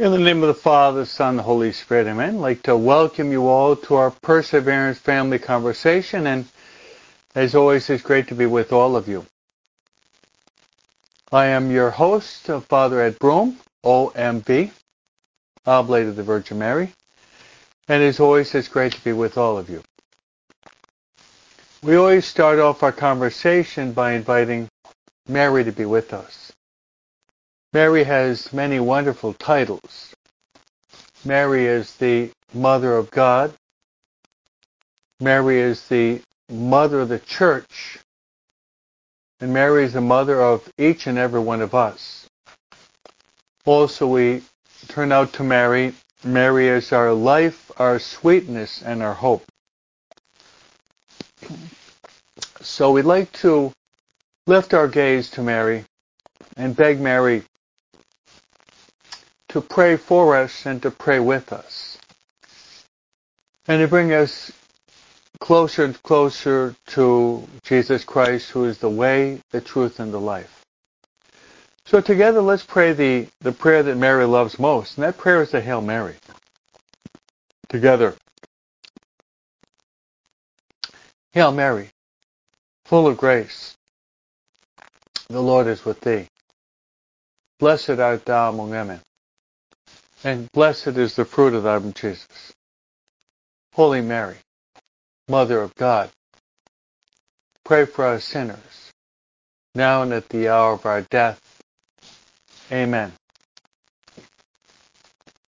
In the name of the Father, the Son, and Holy Spirit, amen. I'd like to welcome you all to our Perseverance Family Conversation, and as always, it's great to be with all of you. I am your host, uh, Father Ed Broom, OMV, Oblate of the Virgin Mary, and as always, it's great to be with all of you. We always start off our conversation by inviting Mary to be with us. Mary has many wonderful titles. Mary is the Mother of God. Mary is the Mother of the Church. And Mary is the Mother of each and every one of us. Also, we turn out to Mary. Mary is our life, our sweetness, and our hope. So we'd like to lift our gaze to Mary and beg Mary to pray for us and to pray with us. And to bring us closer and closer to Jesus Christ, who is the way, the truth, and the life. So together, let's pray the, the prayer that Mary loves most, and that prayer is the Hail Mary. Together. Hail Mary, full of grace, the Lord is with thee. Blessed art thou among women, and blessed is the fruit of thy womb, Jesus. Holy Mary, Mother of God, pray for us sinners, now and at the hour of our death. Amen.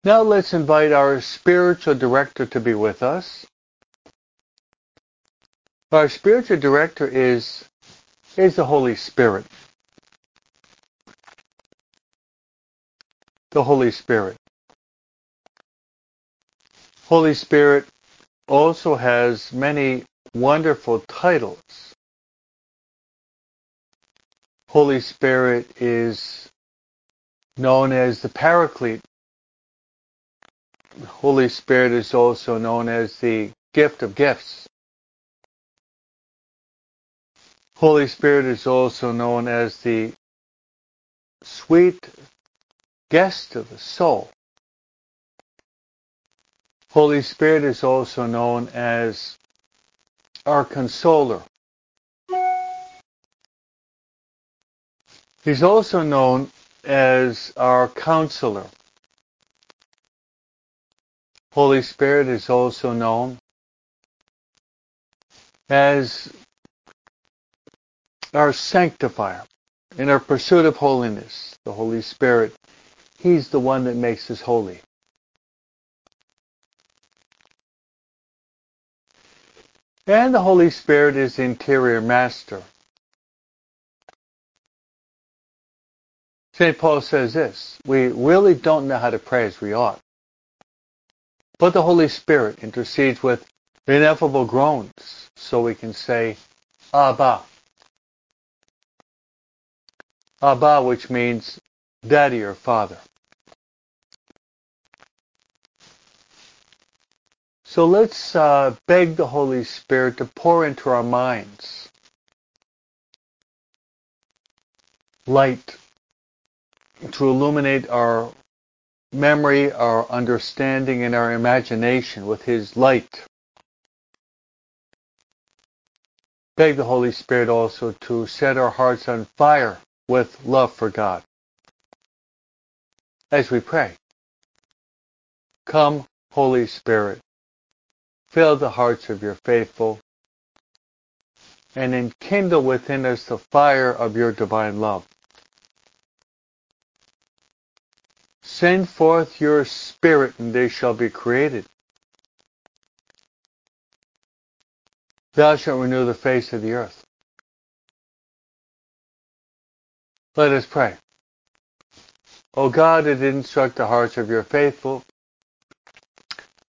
Now let's invite our spiritual director to be with us. Our spiritual director is, is the Holy Spirit. The Holy Spirit. Holy Spirit also has many wonderful titles. Holy Spirit is known as the Paraclete. Holy Spirit is also known as the gift of gifts. Holy Spirit is also known as the sweet guest of the soul. Holy Spirit is also known as our consoler. He's also known as our counselor. Holy Spirit is also known as our sanctifier. In our pursuit of holiness, the Holy Spirit, He's the one that makes us holy. And the Holy Spirit is the interior master. St. Paul says this, we really don't know how to pray as we ought. But the Holy Spirit intercedes with ineffable groans so we can say, Abba. Abba, which means daddy or father. So let's uh, beg the Holy Spirit to pour into our minds light to illuminate our memory, our understanding, and our imagination with His light. Beg the Holy Spirit also to set our hearts on fire with love for God. As we pray, come, Holy Spirit, Fill the hearts of your faithful and enkindle within us the fire of your divine love. Send forth your Spirit and they shall be created. Thou shalt renew the face of the earth. Let us pray. O God, that instruct the hearts of your faithful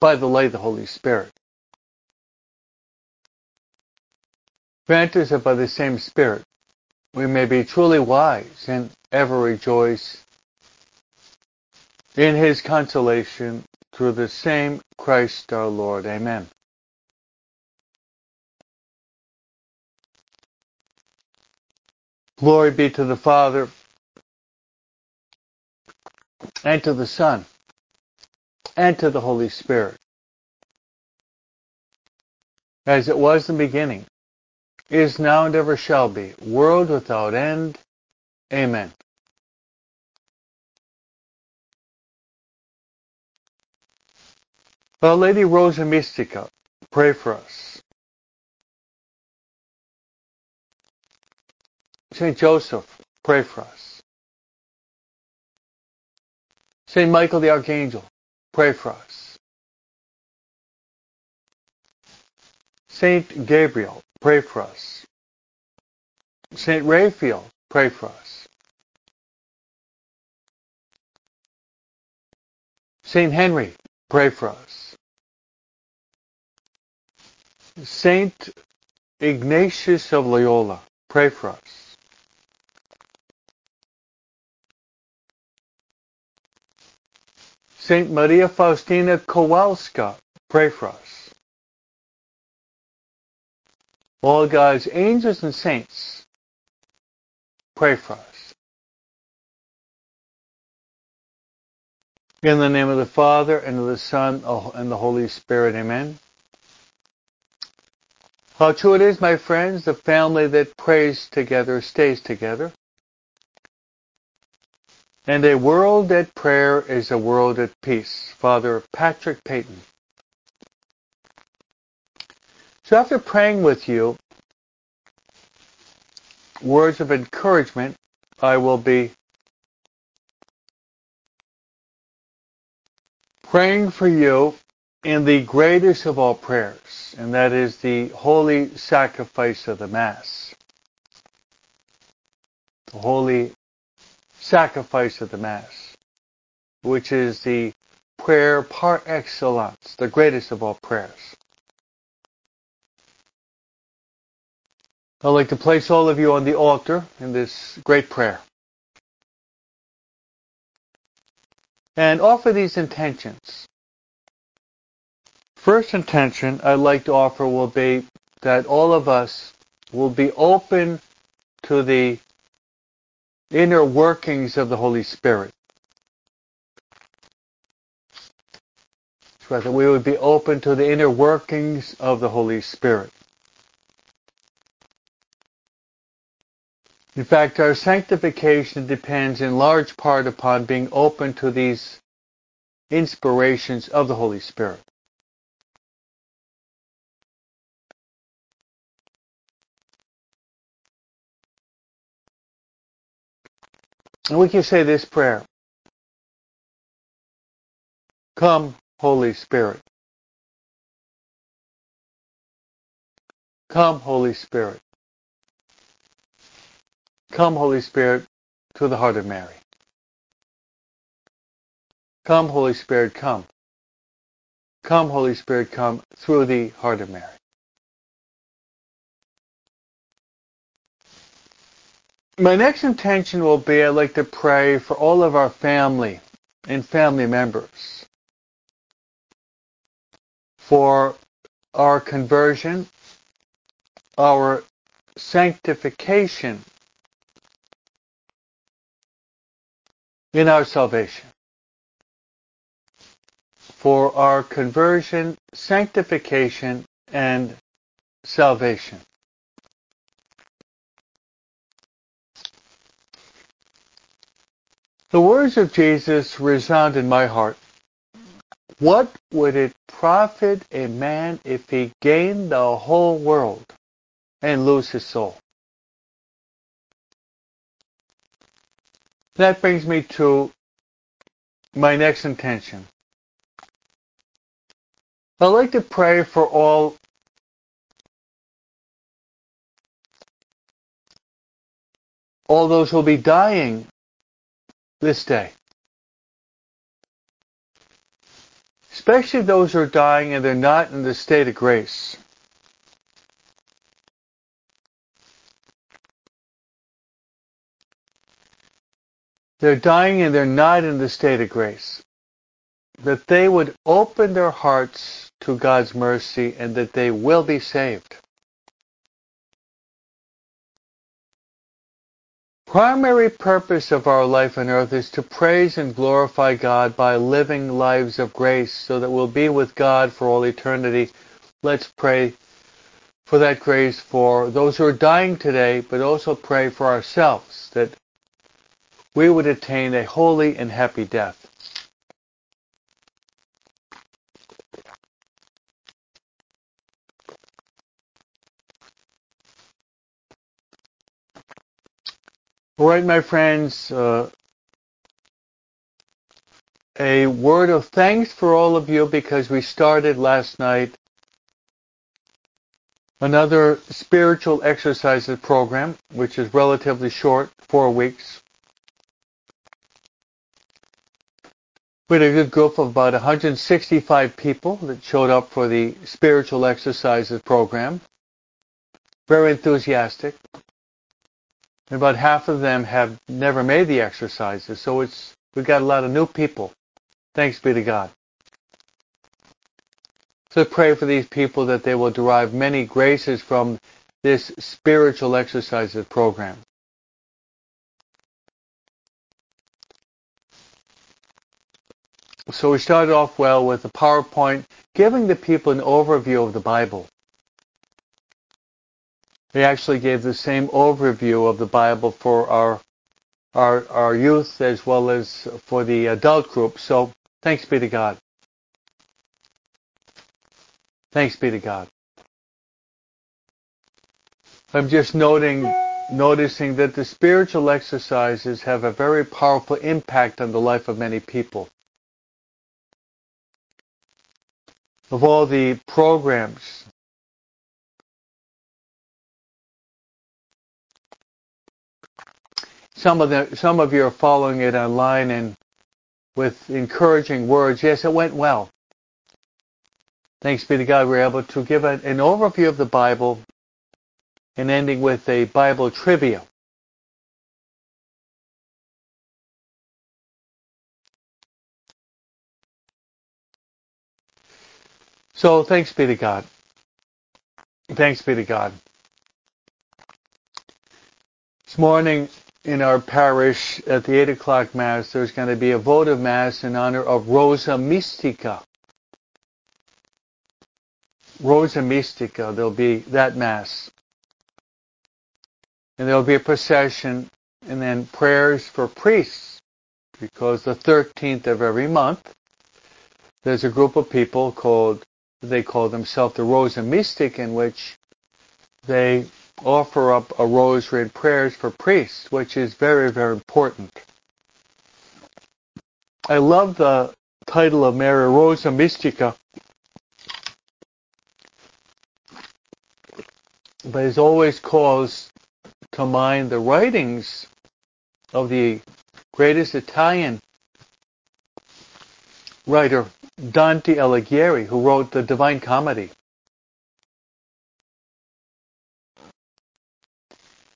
by the light of the Holy Spirit. Grant us that by the same Spirit we may be truly wise and ever rejoice in his consolation through the same Christ our Lord. Amen. Glory be to the Father and to the Son and to the Holy Spirit, as it was in the beginning, is now and ever shall be, world without end. Amen. Our Lady Rosa Mystica, pray for us. Saint Joseph, pray for us. Saint Michael the Archangel, pray for us. Saint Gabriel, pray for us. Saint Raphael, pray for us. Saint Henry, pray for us. Saint Ignatius of Loyola, pray for us. Saint Maria Faustina Kowalska, pray for us. All God's angels and saints, pray for us. In the name of the Father, and of the Son, oh, and the Holy Spirit, amen. How true it is, my friends, the family that prays together stays together. And a world at prayer is a world at peace. Father Patrick Peyton. So after praying with you, words of encouragement, I will be praying for you in the greatest of all prayers, and that is the holy sacrifice of the Mass. The holy sacrifice of the Mass, which is the prayer par excellence, the greatest of all prayers. I'd like to place all of you on the altar in this great prayer. And offer these intentions. First intention I'd like to offer will be that all of us will be open to the inner workings of the Holy Spirit. So that we would be open to the inner workings of the Holy Spirit. In fact, our sanctification depends in large part upon being open to these inspirations of the Holy Spirit. And we can say this prayer. Come, Holy Spirit. Come, Holy Spirit. Come, Holy Spirit, to the heart of Mary. Come, Holy Spirit, come. Come, Holy Spirit, come through the heart of Mary. My next intention will be I'd like to pray for all of our family and family members for our conversion, our sanctification in our salvation. For our conversion, sanctification, and salvation. The words of Jesus resound in my heart. What would it profit a man if he gained the whole world and lose his soul? That brings me to my next intention. I'd like to pray for all all those who will be dying this day. Especially those who are dying and they're not in the state of grace. They're dying and they're not in the state of grace. That they would open their hearts to God's mercy and that they will be saved. primary purpose of our life on earth is to praise and glorify God by living lives of grace so that we'll be with God for all eternity. Let's pray for that grace for those who are dying today, but also pray for ourselves that we would attain a holy and happy death. All right, my friends, uh, a word of thanks for all of you because we started last night another spiritual exercises program, which is relatively short, four weeks. We had a good group of about 165 people that showed up for the spiritual exercises program. Very enthusiastic. And about half of them have never made the exercises, so it's we've got a lot of new people. Thanks be to God. So pray for these people that they will derive many graces from this spiritual exercises program. So we started off well with the PowerPoint, giving the people an overview of the Bible. We actually gave the same overview of the Bible for our our, our youth as well as for the adult group. So thanks be to God. Thanks be to God. I'm just noting, noticing that the spiritual exercises have a very powerful impact on the life of many people. Of all the programs, some of the, some of you are following it online and with encouraging words. Yes, it went well. Thanks be to God, we're able to give an overview of the Bible and ending with a Bible trivia. So thanks be to God. Thanks be to God. This morning in our parish at the 8 o'clock Mass, there's going to be a votive Mass in honor of Rosa Mystica. Rosa Mystica, there'll be that Mass. And there'll be a procession and then prayers for priests because the 13th of every month there's a group of people called, they call themselves the Rosa Mystic in which they offer up a rosary and prayers for priests, which is very, very important. I love the title of Mary Rosa Mystica but it always calls to mind the writings of the greatest Italian writer, Dante Alighieri, who wrote the Divine Comedy.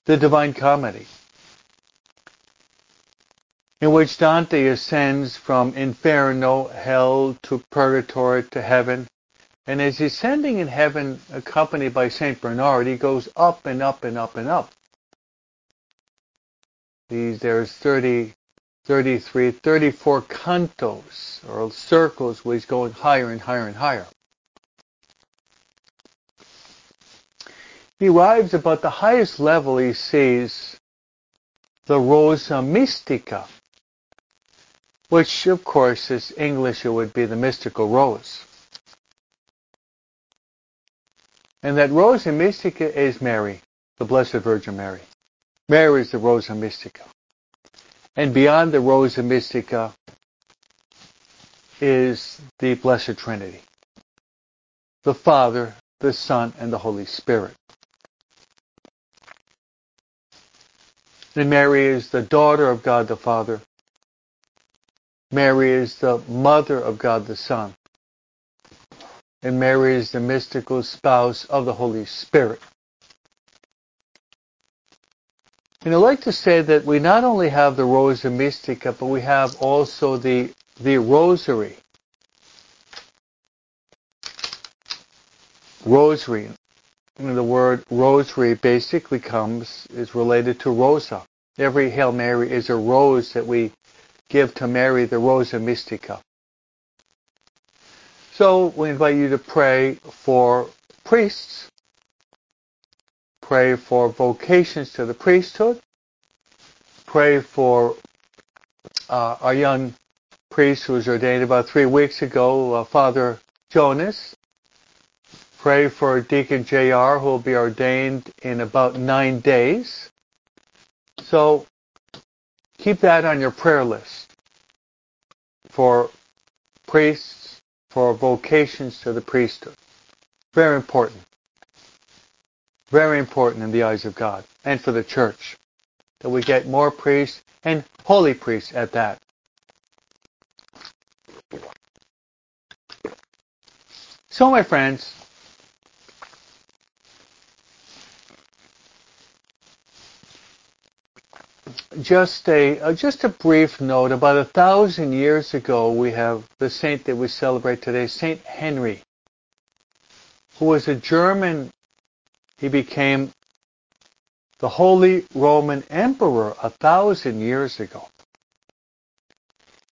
The Divine Comedy, in which Dante ascends from inferno, hell, to purgatory, to heaven, and as he's ascending in heaven, accompanied by Saint Bernard, he goes up and up and up and up. These, there's 30, 33, 34 cantos, or circles, where he's going higher and higher and higher. He arrives about the highest level he sees the Rosa Mystica, which of course is English, it would be the mystical rose. And that Rosa Mystica is Mary, the Blessed Virgin Mary. Mary is the Rosa Mystica. And beyond the Rosa Mystica is the Blessed Trinity. The Father, the Son, and the Holy Spirit. And Mary is the daughter of God the Father. Mary is the mother of God the Son and Mary is the mystical spouse of the Holy Spirit. And I like to say that we not only have the Rosa Mystica, but we have also the, the Rosary. Rosary. And the word rosary basically comes, is related to Rosa. Every Hail Mary is a rose that we give to Mary, the Rosa Mystica. So we invite you to pray for priests, pray for vocations to the priesthood, pray for uh, our young priest who was ordained about three weeks ago, uh, Father Jonas. Pray for Deacon JR who will be ordained in about nine days. So keep that on your prayer list for priests, for vocations to the priesthood. Very important. Very important in the eyes of God and for the church that we get more priests and holy priests at that. So, my friends, just a uh, just a brief note. About a thousand years ago, we have the saint that we celebrate today, Saint Henry, who was a German. He became the Holy Roman Emperor a thousand years ago.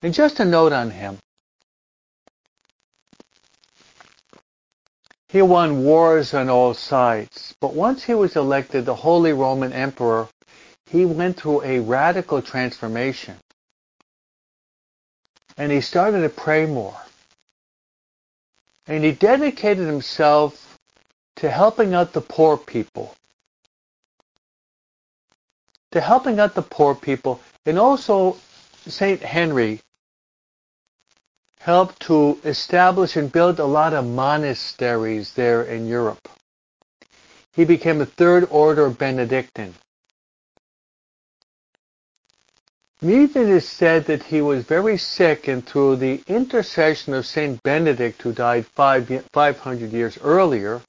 And just a note on him. He won wars on all sides, but once he was elected the Holy Roman Emperor, he went through a radical transformation. And he started to pray more. And he dedicated himself to helping out the poor people. To helping out the poor people. And also, St. Henry helped to establish and build a lot of monasteries there in Europe. He became a third order Benedictine. Even is said that he was very sick and through the intercession of Saint Benedict who died five, 500 years earlier,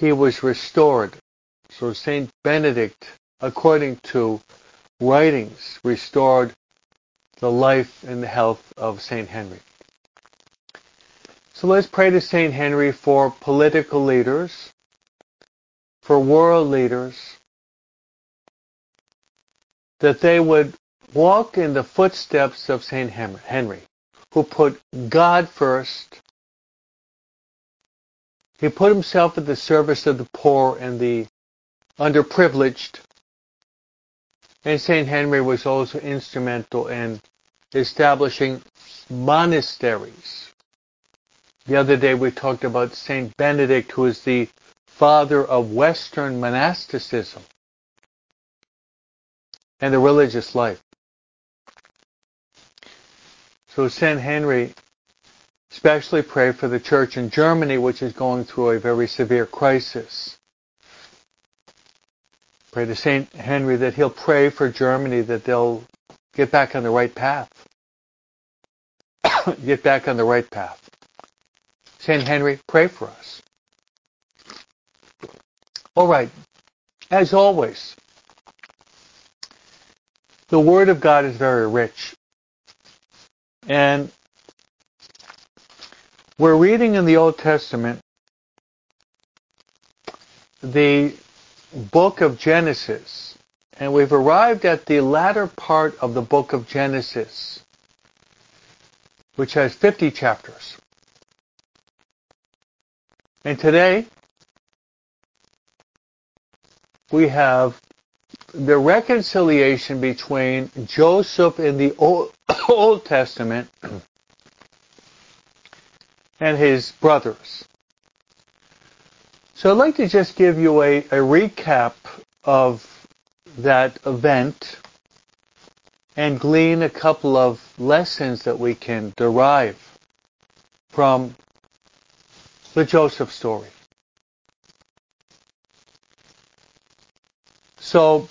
he was restored. So Saint Benedict, according to writings, restored the life and the health of St. Henry. So let's pray to St. Henry for political leaders, for world leaders, that they would walk in the footsteps of St. Henry, who put God first. He put himself at the service of the poor and the underprivileged. And St. Henry was also instrumental in establishing monasteries. The other day we talked about Saint Benedict, who is the father of Western monasticism and the religious life. So Saint Henry especially pray for the church in Germany, which is going through a very severe crisis. Pray to Saint Henry that he'll pray for Germany that they'll get back on the right path. get back on the right path. St. Henry, pray for us. All right. As always, the Word of God is very rich. And we're reading in the Old Testament the book of Genesis, and we've arrived at the latter part of the book of Genesis which has 50 chapters. And today, we have the reconciliation between Joseph in the Old, Old Testament and his brothers. So I'd like to just give you a, a recap of that event and glean a couple of lessons that we can derive from the Joseph story. So,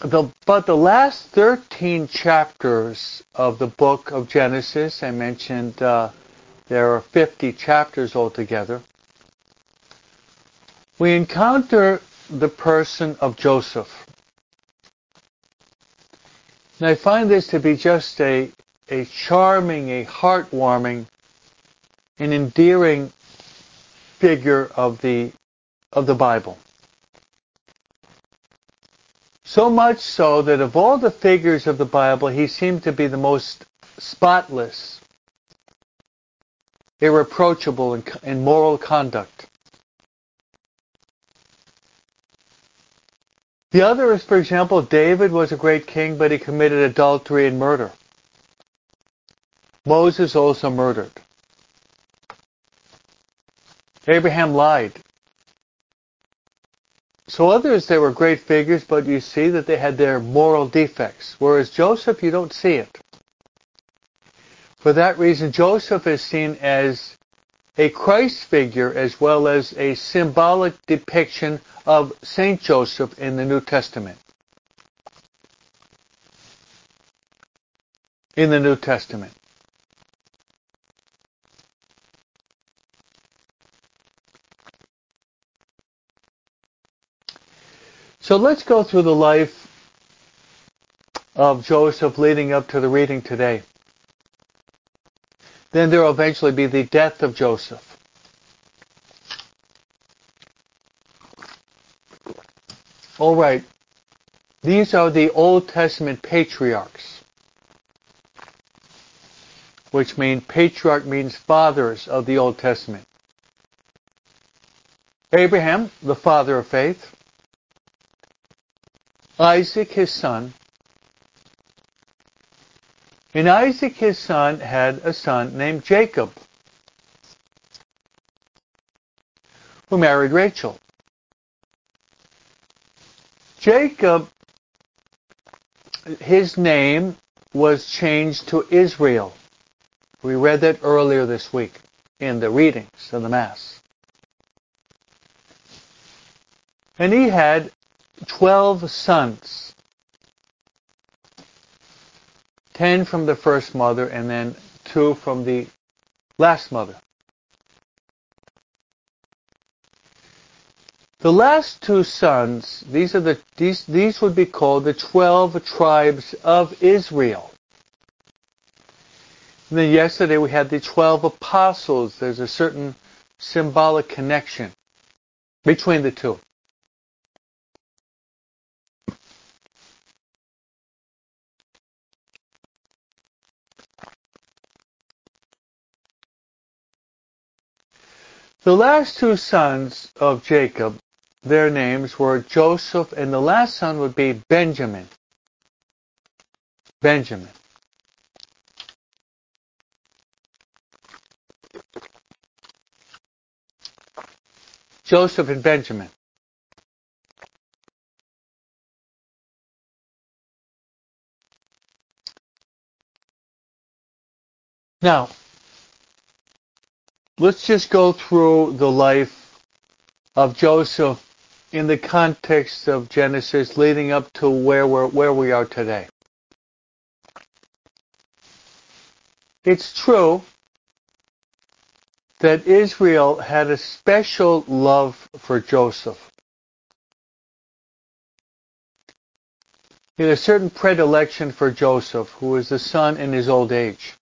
the, but the last 13 chapters of the book of Genesis, I mentioned uh, there are 50 chapters altogether, we encounter the person of Joseph. And I find this to be just a, a charming, a heartwarming, an endearing figure of the, of the Bible. So much so that of all the figures of the Bible, he seemed to be the most spotless, irreproachable in, in moral conduct. The other is, for example, David was a great king, but he committed adultery and murder. Moses also murdered. Abraham lied. So others, they were great figures, but you see that they had their moral defects. Whereas Joseph, you don't see it. For that reason, Joseph is seen as a Christ figure as well as a symbolic depiction of Saint Joseph in the New Testament. In the New Testament. So let's go through the life of Joseph leading up to the reading today. Then there will eventually be the death of Joseph. All right. These are the Old Testament patriarchs, which mean patriarch means fathers of the Old Testament. Abraham, the father of faith. Isaac, his son. And Isaac, his son, had a son named Jacob, who married Rachel. Jacob, his name was changed to Israel. We read that earlier this week in the readings of the Mass. And he had 12 sons. 10 from the first mother and then 2 from the last mother. The last two sons, these are the these these would be called the 12 tribes of Israel. And then yesterday we had the 12 apostles. There's a certain symbolic connection between the two. The last two sons of Jacob, their names were Joseph, and the last son would be Benjamin. Benjamin. Joseph and Benjamin. Now, let's just go through the life of Joseph in the context of Genesis leading up to where we're, where we are today. It's true that Israel had a special love for Joseph. He had a certain predilection for Joseph, who was the son in his old age.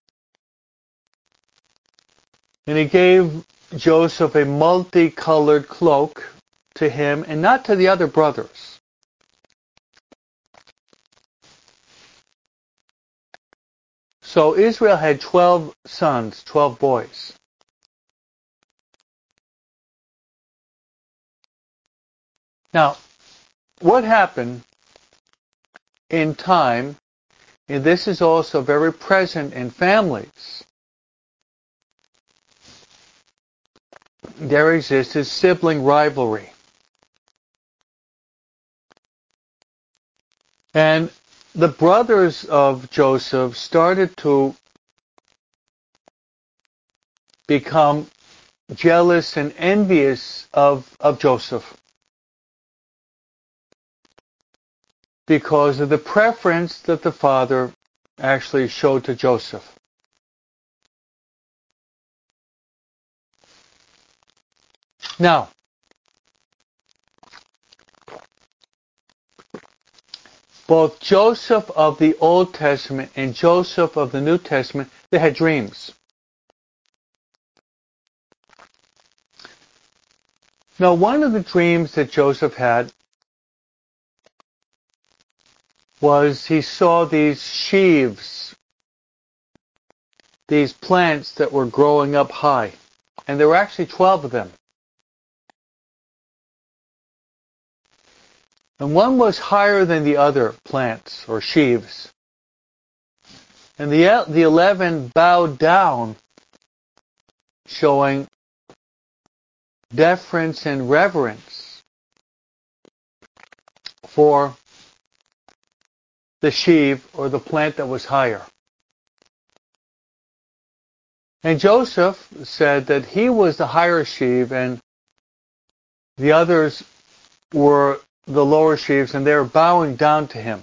And he gave Joseph a multicolored cloak to him and not to the other brothers. So Israel had 12 sons, 12 boys. Now, what happened in time, and this is also very present in families, there existed sibling rivalry. And the brothers of Joseph started to become jealous and envious of, of Joseph because of the preference that the father actually showed to Joseph. Now, both Joseph of the Old Testament and Joseph of the New Testament, they had dreams. Now, one of the dreams that Joseph had was he saw these sheaves, these plants that were growing up high. And there were actually 12 of them. And one was higher than the other plants or sheaves. And the, the 11 bowed down, showing deference and reverence for the sheave or the plant that was higher. And Joseph said that he was the higher sheave and the others were the lower sheaves and they were bowing down to him.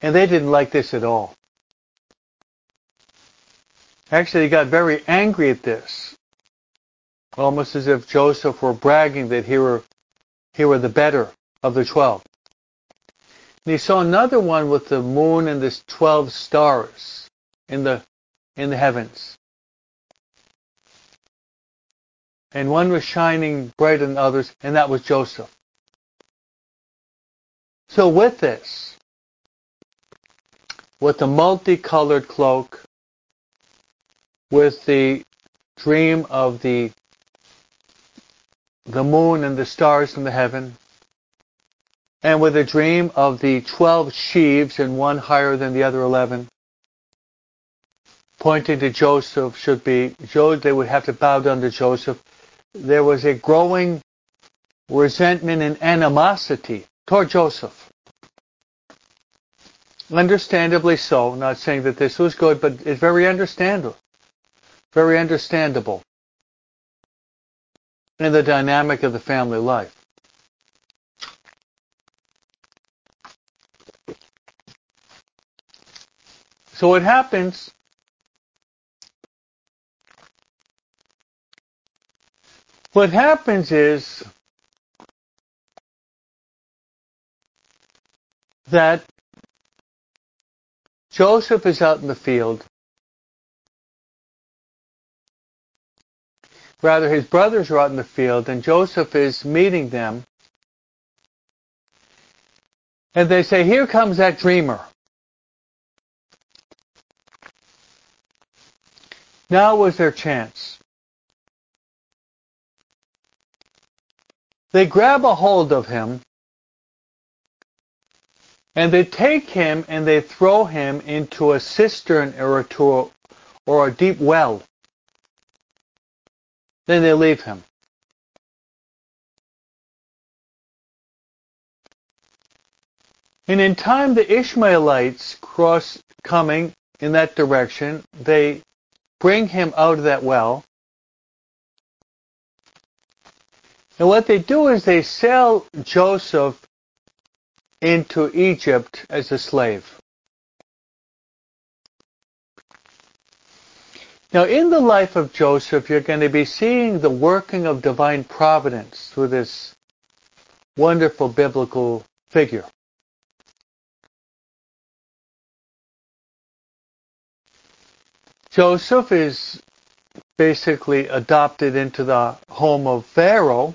And they didn't like this at all. Actually, they got very angry at this. Almost as if Joseph were bragging that he were, he were the better of the twelve. And he saw another one with the moon and the twelve stars in the, in the heavens. And one was shining brighter than others, and that was Joseph. So with this, with the multicolored cloak, with the dream of the the moon and the stars in the heaven, and with a dream of the twelve sheaves and one higher than the other eleven, pointing to Joseph should be, they would have to bow down to Joseph. There was a growing resentment and animosity toward Joseph. Understandably so, not saying that this was good, but it's very understandable. Very understandable in the dynamic of the family life. So what happens what happens is that Joseph is out in the field. Rather, his brothers are out in the field, and Joseph is meeting them. And they say, Here comes that dreamer. Now was their chance. They grab a hold of him and they take him and they throw him into a cistern or a, or a deep well. Then they leave him. And in time, the Ishmaelites cross coming in that direction. They bring him out of that well. And what they do is they sell Joseph into Egypt as a slave. Now, in the life of Joseph, you're going to be seeing the working of divine providence through this wonderful biblical figure. Joseph is basically adopted into the home of Pharaoh.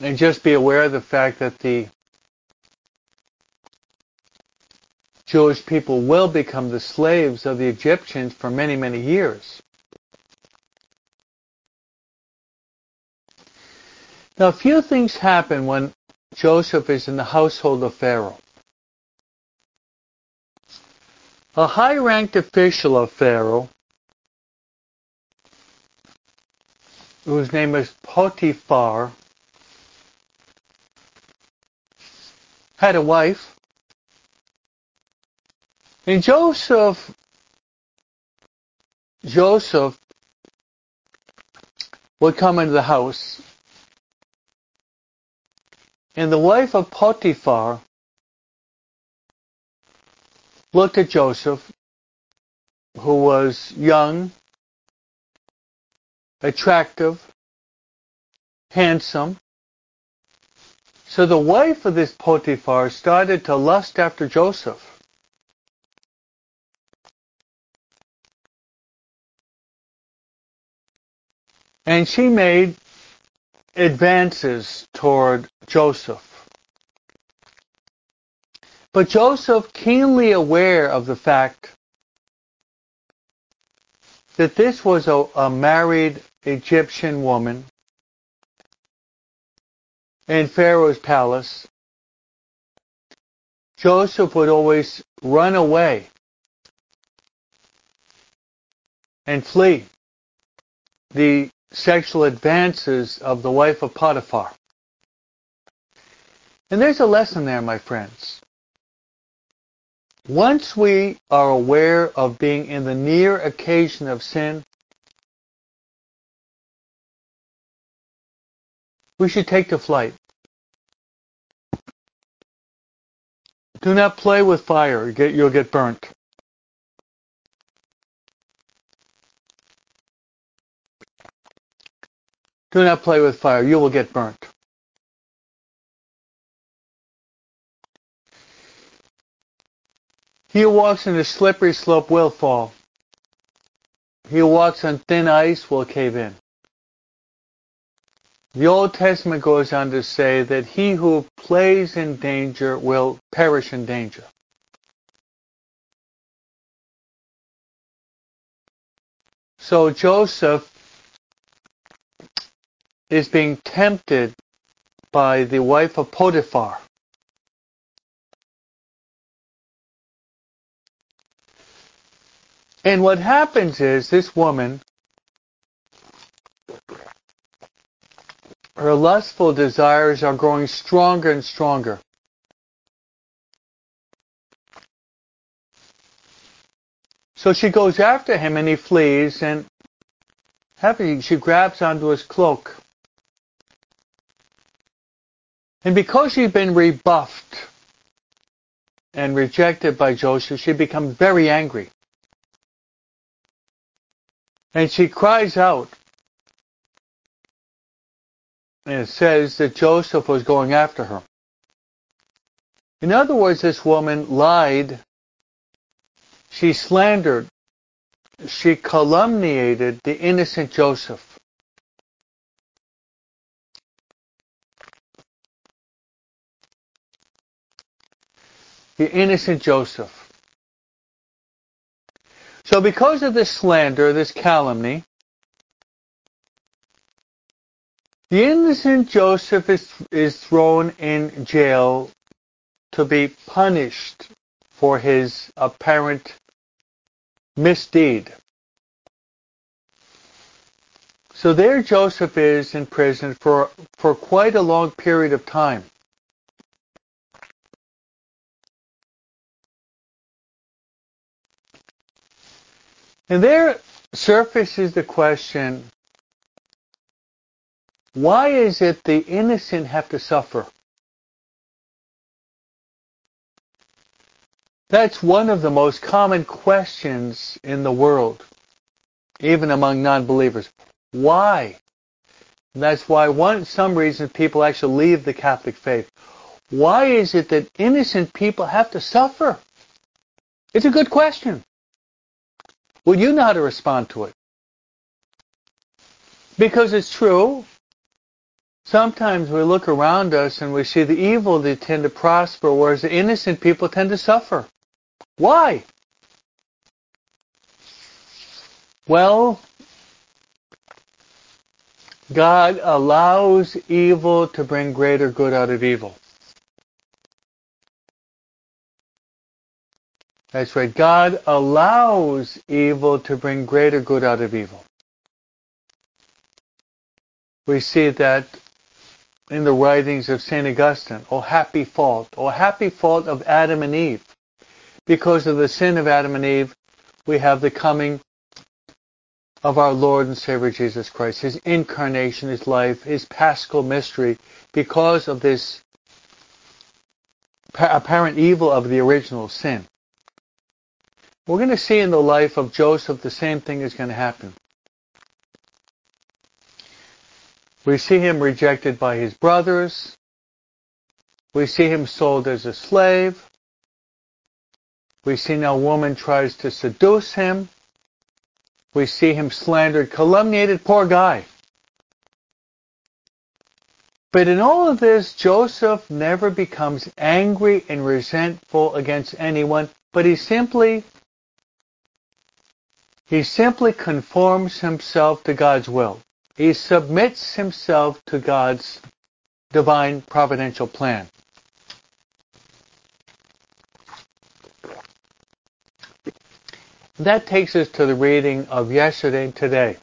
And just be aware of the fact that the Jewish people will become the slaves of the Egyptians for many, many years. Now, a few things happen when Joseph is in the household of Pharaoh. A high-ranked official of Pharaoh, whose name is Potiphar, had a wife, and Joseph, Joseph would come into the house and the wife of Potiphar looked at Joseph, who was young, attractive, handsome. So the wife of this Potiphar started to lust after Joseph. And she made advances toward Joseph. But Joseph, keenly aware of the fact that this was a, a married Egyptian woman in Pharaoh's palace, Joseph would always run away and flee the sexual advances of the wife of Potiphar. And there's a lesson there, my friends. Once we are aware of being in the near occasion of sin, we should take to flight. Do not play with fire, you'll get burnt. Do not play with fire, you will get burnt. He who walks in a slippery slope will fall. He who walks on thin ice will cave in. The Old Testament goes on to say that he who plays in danger will perish in danger. So Joseph is being tempted by the wife of Potiphar. And what happens is this woman, her lustful desires are growing stronger and stronger. So she goes after him and he flees and she grabs onto his cloak and because she'd been rebuffed and rejected by Joseph, she becomes very angry. And she cries out. And it says that Joseph was going after her. In other words, this woman lied. She slandered. She calumniated the innocent Joseph. the innocent Joseph. So because of this slander, this calumny, the innocent Joseph is, is thrown in jail to be punished for his apparent misdeed. So there Joseph is in prison for, for quite a long period of time. And there surfaces the question, why is it the innocent have to suffer? That's one of the most common questions in the world, even among non-believers. Why? And that's why one, some reason people actually leave the Catholic faith. Why is it that innocent people have to suffer? It's a good question. Will you know how to respond to it? Because it's true. Sometimes we look around us and we see the evil they tend to prosper, whereas the innocent people tend to suffer. Why? Well, God allows evil to bring greater good out of evil. That's right. God allows evil to bring greater good out of evil. We see that in the writings of St. Augustine. Oh, happy fault. Oh, happy fault of Adam and Eve. Because of the sin of Adam and Eve, we have the coming of our Lord and Savior Jesus Christ, His incarnation, His life, His paschal mystery, because of this apparent evil of the original sin. We're going to see in the life of Joseph the same thing is going to happen. We see him rejected by his brothers. We see him sold as a slave. We see now woman tries to seduce him. We see him slandered, calumniated, poor guy. But in all of this, Joseph never becomes angry and resentful against anyone, but he simply he simply conforms himself to God's will. He submits himself to God's divine providential plan. That takes us to the reading of yesterday and today.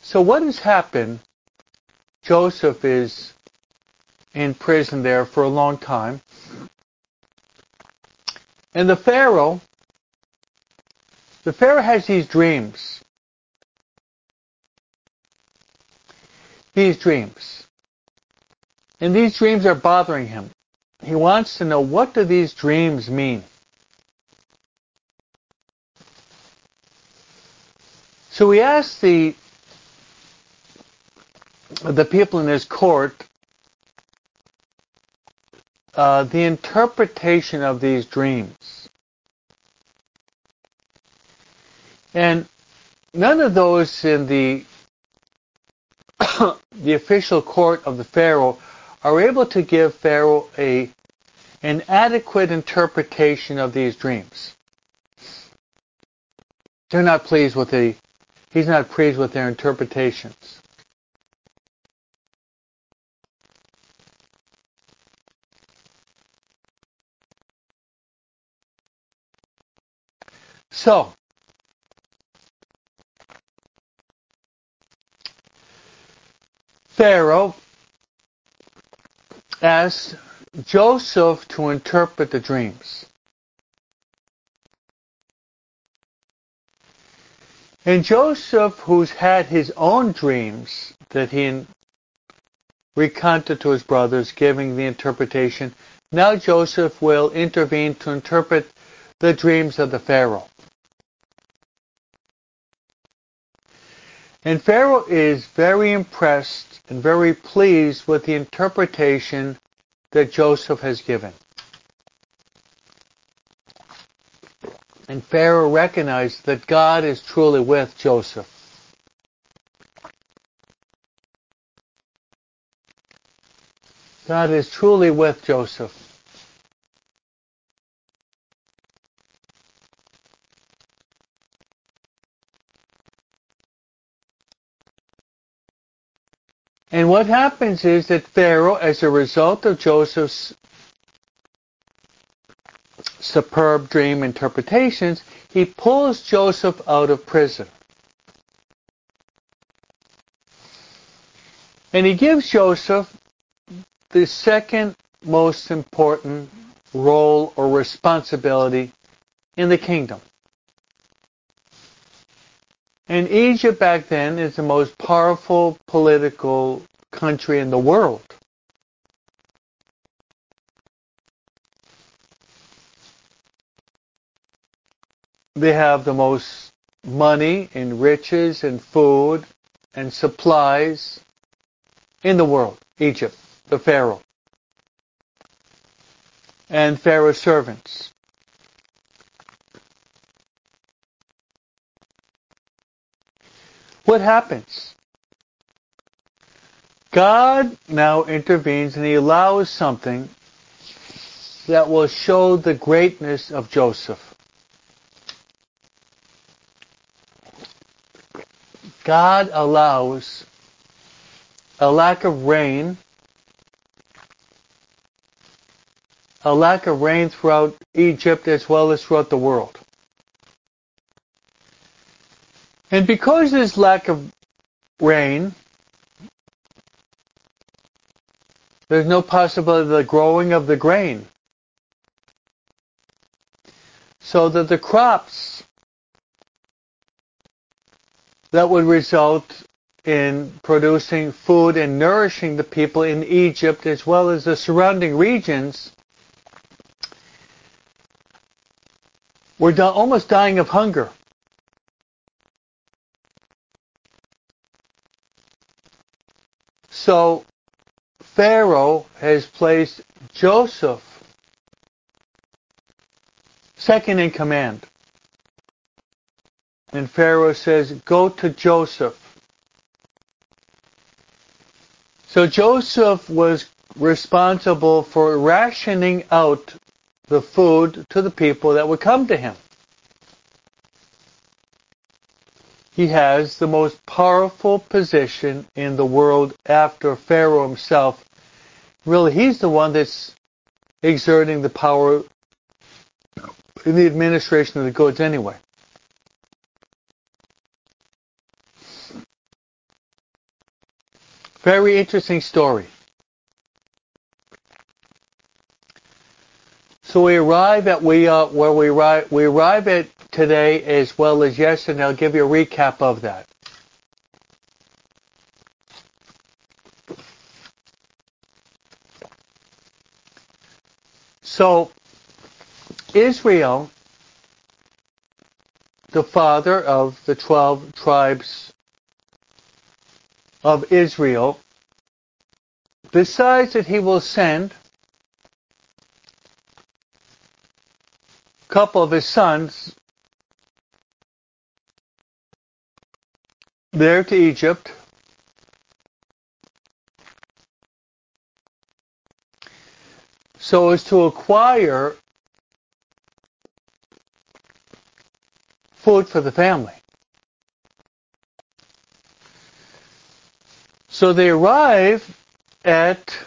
So what has happened? Joseph is in prison there for a long time. And the Pharaoh, the Pharaoh has these dreams. These dreams. And these dreams are bothering him. He wants to know what do these dreams mean? So he asks the the people in his court uh, the interpretation of these dreams. And none of those in the the official court of the Pharaoh are able to give Pharaoh a an adequate interpretation of these dreams. They're not pleased with the he's not pleased with their interpretations. So, Pharaoh asked Joseph to interpret the dreams. And Joseph, who's had his own dreams that he recounted to his brothers, giving the interpretation, now Joseph will intervene to interpret the dreams of the Pharaoh. And Pharaoh is very impressed and very pleased with the interpretation that Joseph has given. And Pharaoh recognized that God is truly with Joseph. God is truly with Joseph. And what happens is that Pharaoh, as a result of Joseph's superb dream interpretations, he pulls Joseph out of prison. And he gives Joseph the second most important role or responsibility in the kingdom. And Egypt back then is the most powerful political country in the world. They have the most money and riches and food and supplies in the world. Egypt, the Pharaoh. And Pharaoh's servants. What happens? God now intervenes and he allows something that will show the greatness of Joseph. God allows a lack of rain, a lack of rain throughout Egypt as well as throughout the world. And because there's lack of rain, there's no possibility of the growing of the grain. So that the crops that would result in producing food and nourishing the people in Egypt as well as the surrounding regions were almost dying of hunger. So Pharaoh has placed Joseph second in command. And Pharaoh says, go to Joseph So Joseph was responsible for rationing out the food to the people that would come to him. He has the most powerful position in the world after Pharaoh himself. Really, he's the one that's exerting the power in the administration of the goods anyway. Very interesting story. So we arrive at we uh, where we arrive we arrive at today as well as yesterday. I'll give you a recap of that. So Israel, the father of the twelve tribes of Israel, decides that he will send couple of his sons there to Egypt so as to acquire food for the family. So they arrive at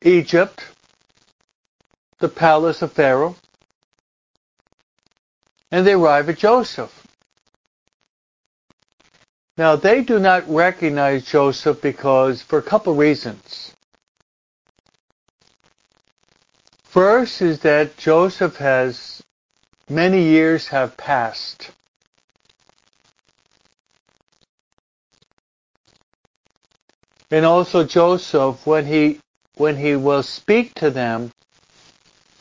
Egypt, the palace of Pharaoh, and they arrive at Joseph. Now they do not recognize Joseph because for a couple reasons. First is that Joseph has many years have passed And also Joseph, when he when he will speak to them,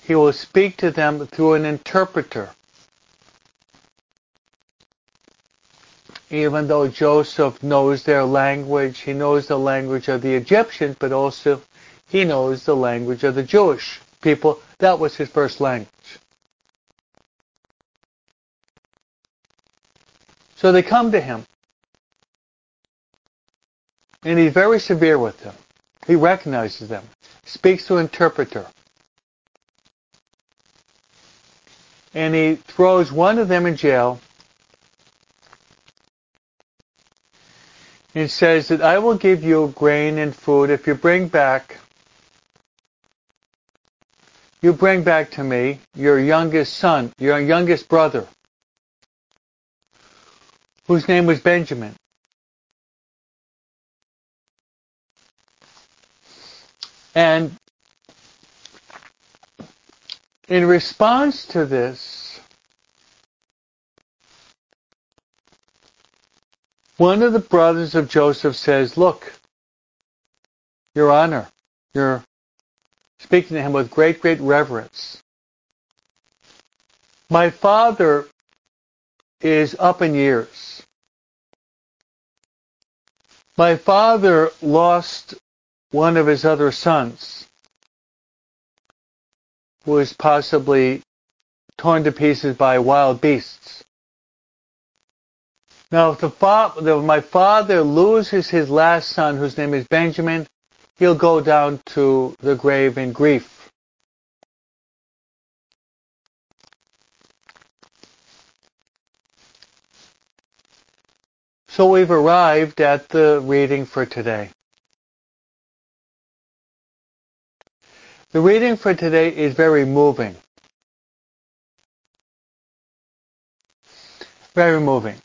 he will speak to them through an interpreter. Even though Joseph knows their language, he knows the language of the Egyptians, but also he knows the language of the Jewish people. That was his first language. So they come to him. And he's very severe with them. He recognizes them, speaks to an interpreter. And he throws one of them in jail and says that I will give you grain and food if you bring back you bring back to me your youngest son, your youngest brother, whose name was Benjamin. And in response to this, one of the brothers of Joseph says, Look, Your Honor, you're speaking to him with great, great reverence. My father is up in years. My father lost one of his other sons was possibly torn to pieces by wild beasts. Now, if fa- my father loses his last son, whose name is Benjamin, he'll go down to the grave in grief. So we've arrived at the reading for today. The reading for today is very moving. Very moving.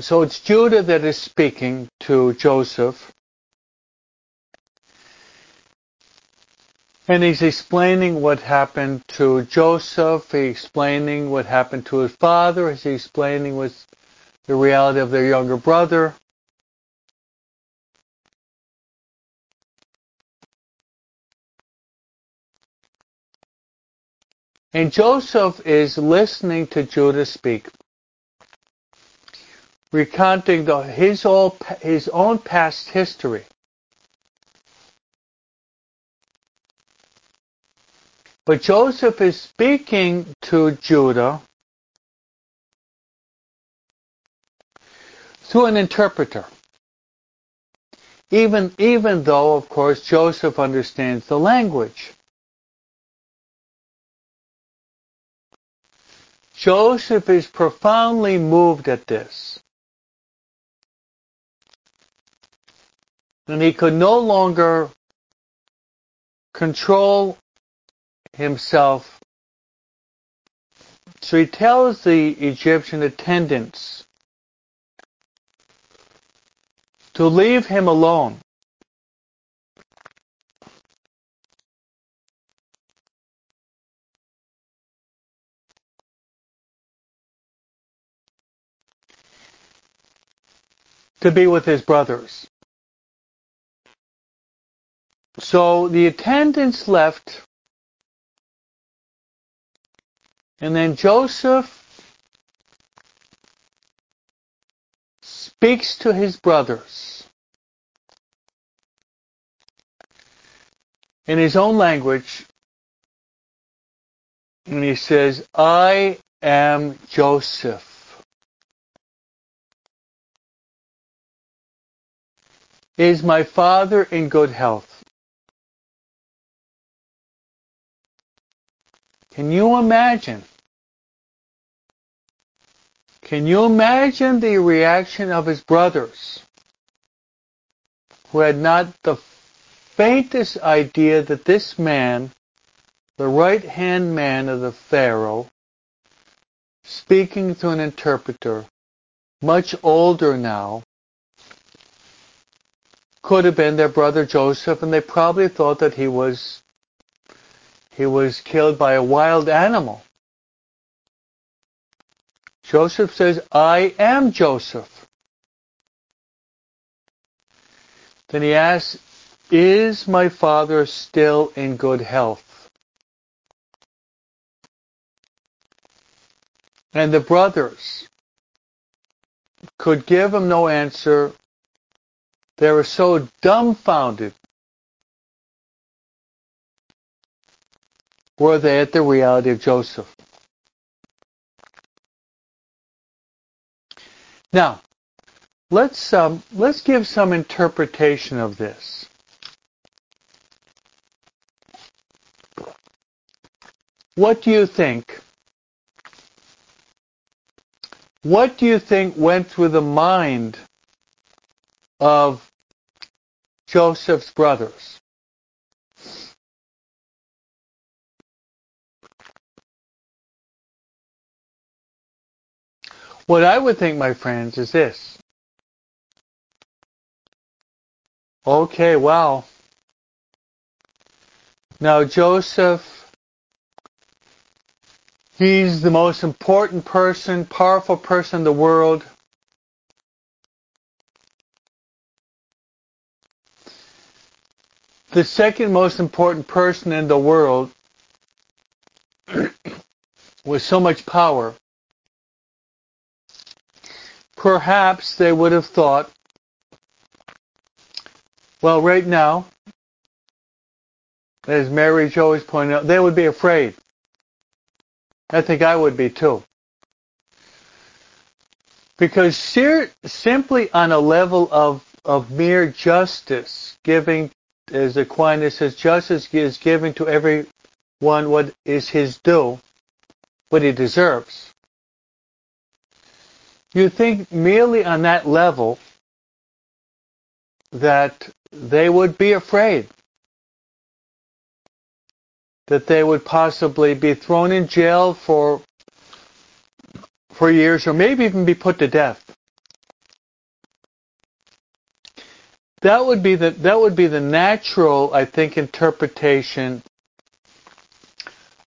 So it's Judah that is speaking to Joseph. And he's explaining what happened to Joseph, he's explaining what happened to his father, he's explaining what's the reality of their younger brother. And Joseph is listening to Judah speak, recounting the, his, all, his own past history. But Joseph is speaking to Judah through an interpreter. Even, even though, of course, Joseph understands the language. Joseph is profoundly moved at this. And he could no longer control himself. So he tells the Egyptian attendants to leave him alone. to be with his brothers. So the attendants left, and then Joseph speaks to his brothers in his own language, and he says, I am Joseph. Is my father in good health? Can you imagine? Can you imagine the reaction of his brothers who had not the faintest idea that this man, the right hand man of the Pharaoh, speaking to an interpreter, much older now, could have been their brother Joseph, and they probably thought that he was he was killed by a wild animal. Joseph says, I am Joseph. Then he asks, Is my father still in good health? And the brothers could give him no answer they were so dumbfounded were they at the reality of Joseph. Now, let's um, let's give some interpretation of this. What do you think? What do you think went through the mind of Joseph's brothers. What I would think, my friends, is this. Okay, well, now Joseph, he's the most important person, powerful person in the world. the second most important person in the world with so much power, perhaps they would have thought, well, right now, as Mary Jo always pointed out, they would be afraid. I think I would be too. Because simply on a level of, of mere justice, giving as Aquinas says, justice is giving to everyone what is his due, what he deserves. You think merely on that level that they would be afraid that they would possibly be thrown in jail for for years or maybe even be put to death. that would be the that would be the natural, I think, interpretation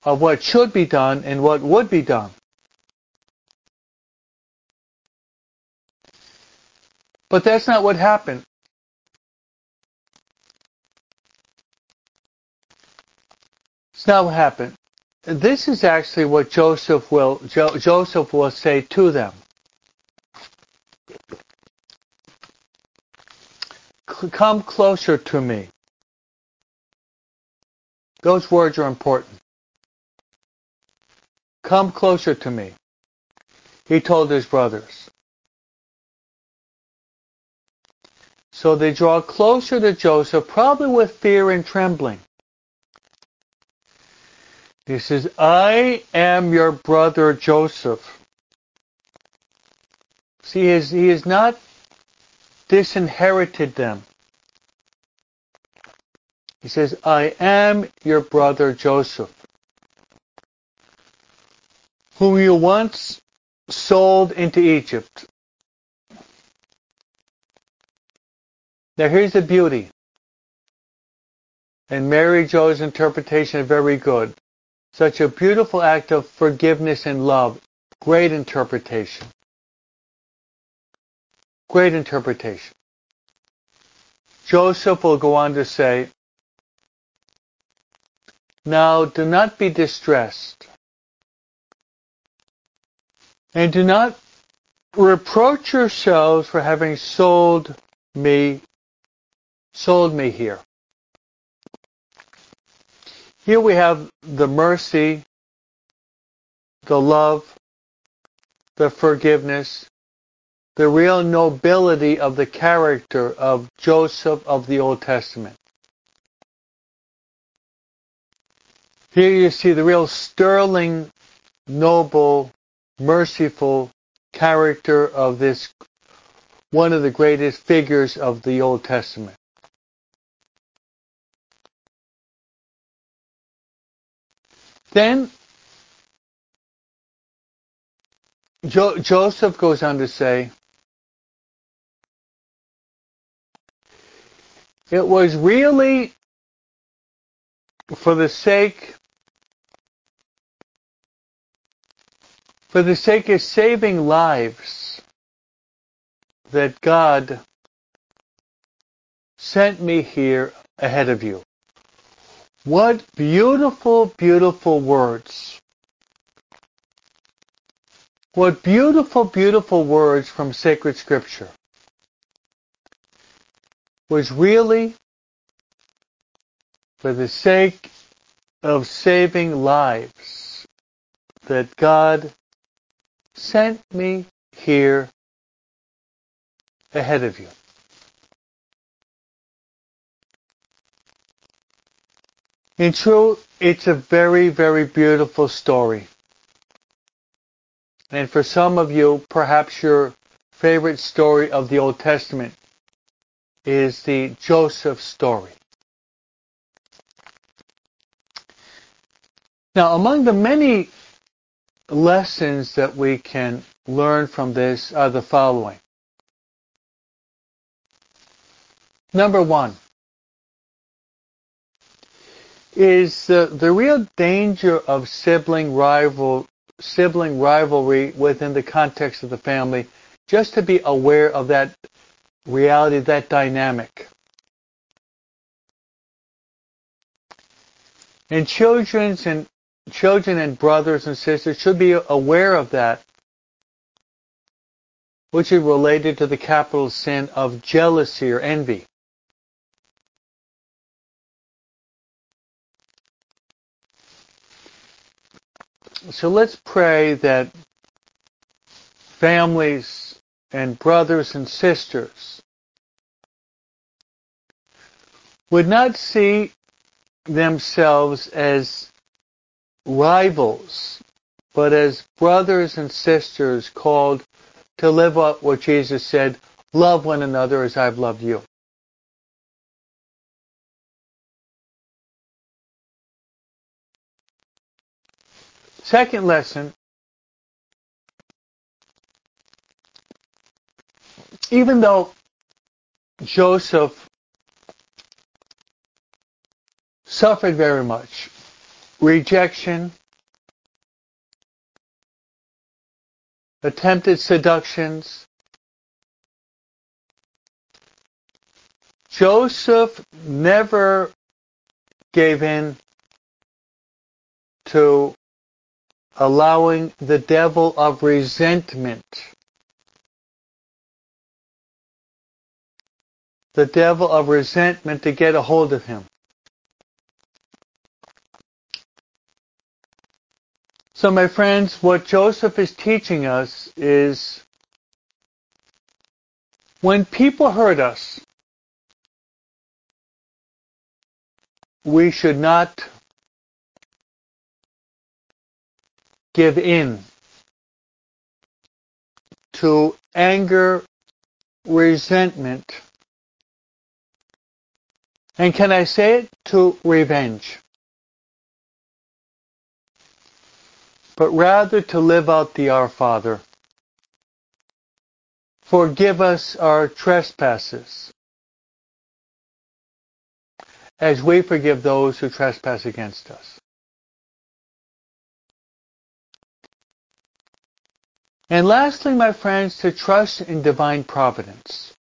of what should be done and what would be done. But that's not what happened. It's not what happened. This is actually what Joseph will jo- Joseph will say to them. come closer to me. Those words are important. Come closer to me. He told his brothers. So they draw closer to Joseph, probably with fear and trembling. He says, I am your brother Joseph. See, he has, he has not disinherited them. He says, I am your brother Joseph, whom you once sold into Egypt. Now here's the beauty. And Mary Jo's interpretation is very good. Such a beautiful act of forgiveness and love. Great interpretation. Great interpretation. Joseph will go on to say, Now do not be distressed, and do not reproach yourselves for having sold me, sold me here. Here we have the mercy, the love, the forgiveness, the real nobility of the character of Joseph of the Old Testament. Here you see the real sterling, noble, merciful character of this one of the greatest figures of the Old Testament. Then jo- Joseph goes on to say, It was really for the sake for the sake of saving lives that God sent me here ahead of you. What beautiful, beautiful words. What beautiful, beautiful words from sacred scripture was really for the sake of saving lives that God sent me here ahead of you. In truth, it's a very, very beautiful story. And for some of you, perhaps your favorite story of the Old Testament is the Joseph story. Now, among the many lessons that we can learn from this are the following. Number one is the, the real danger of sibling rival sibling rivalry within the context of the family, just to be aware of that reality, that dynamic. And children and children and brothers and sisters should be aware of that, which is related to the capital sin of jealousy or envy. So let's pray that families and brothers and sisters would not see themselves as rivals, but as brothers and sisters called to live up what Jesus said, love one another as I've loved you. Second lesson, even though Joseph suffered very much, rejection, attempted seductions, Joseph never gave in to allowing the devil of resentment, the devil of resentment to get a hold of him. So, my friends, what Joseph is teaching us is when people hurt us, we should not give in to anger, resentment, and can I say it? To revenge. But rather to live out the Our Father. Forgive us our trespasses as we forgive those who trespass against us. And lastly, my friends, to trust in divine providence.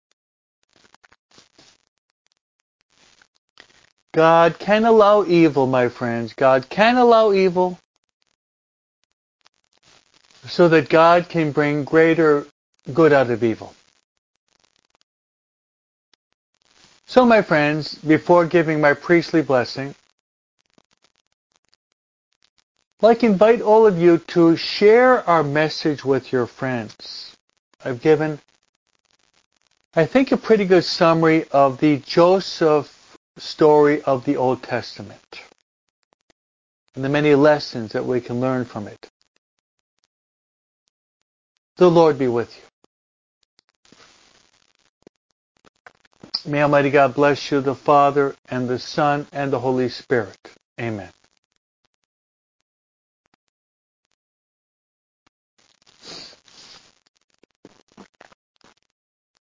God can allow evil, my friends. God can allow evil so that God can bring greater good out of evil. So, my friends, before giving my priestly blessing, like invite all of you to share our message with your friends. I've given, I think, a pretty good summary of the Joseph story of the Old Testament and the many lessons that we can learn from it. The Lord be with you. May Almighty God bless you, the Father, and the Son, and the Holy Spirit. Amen.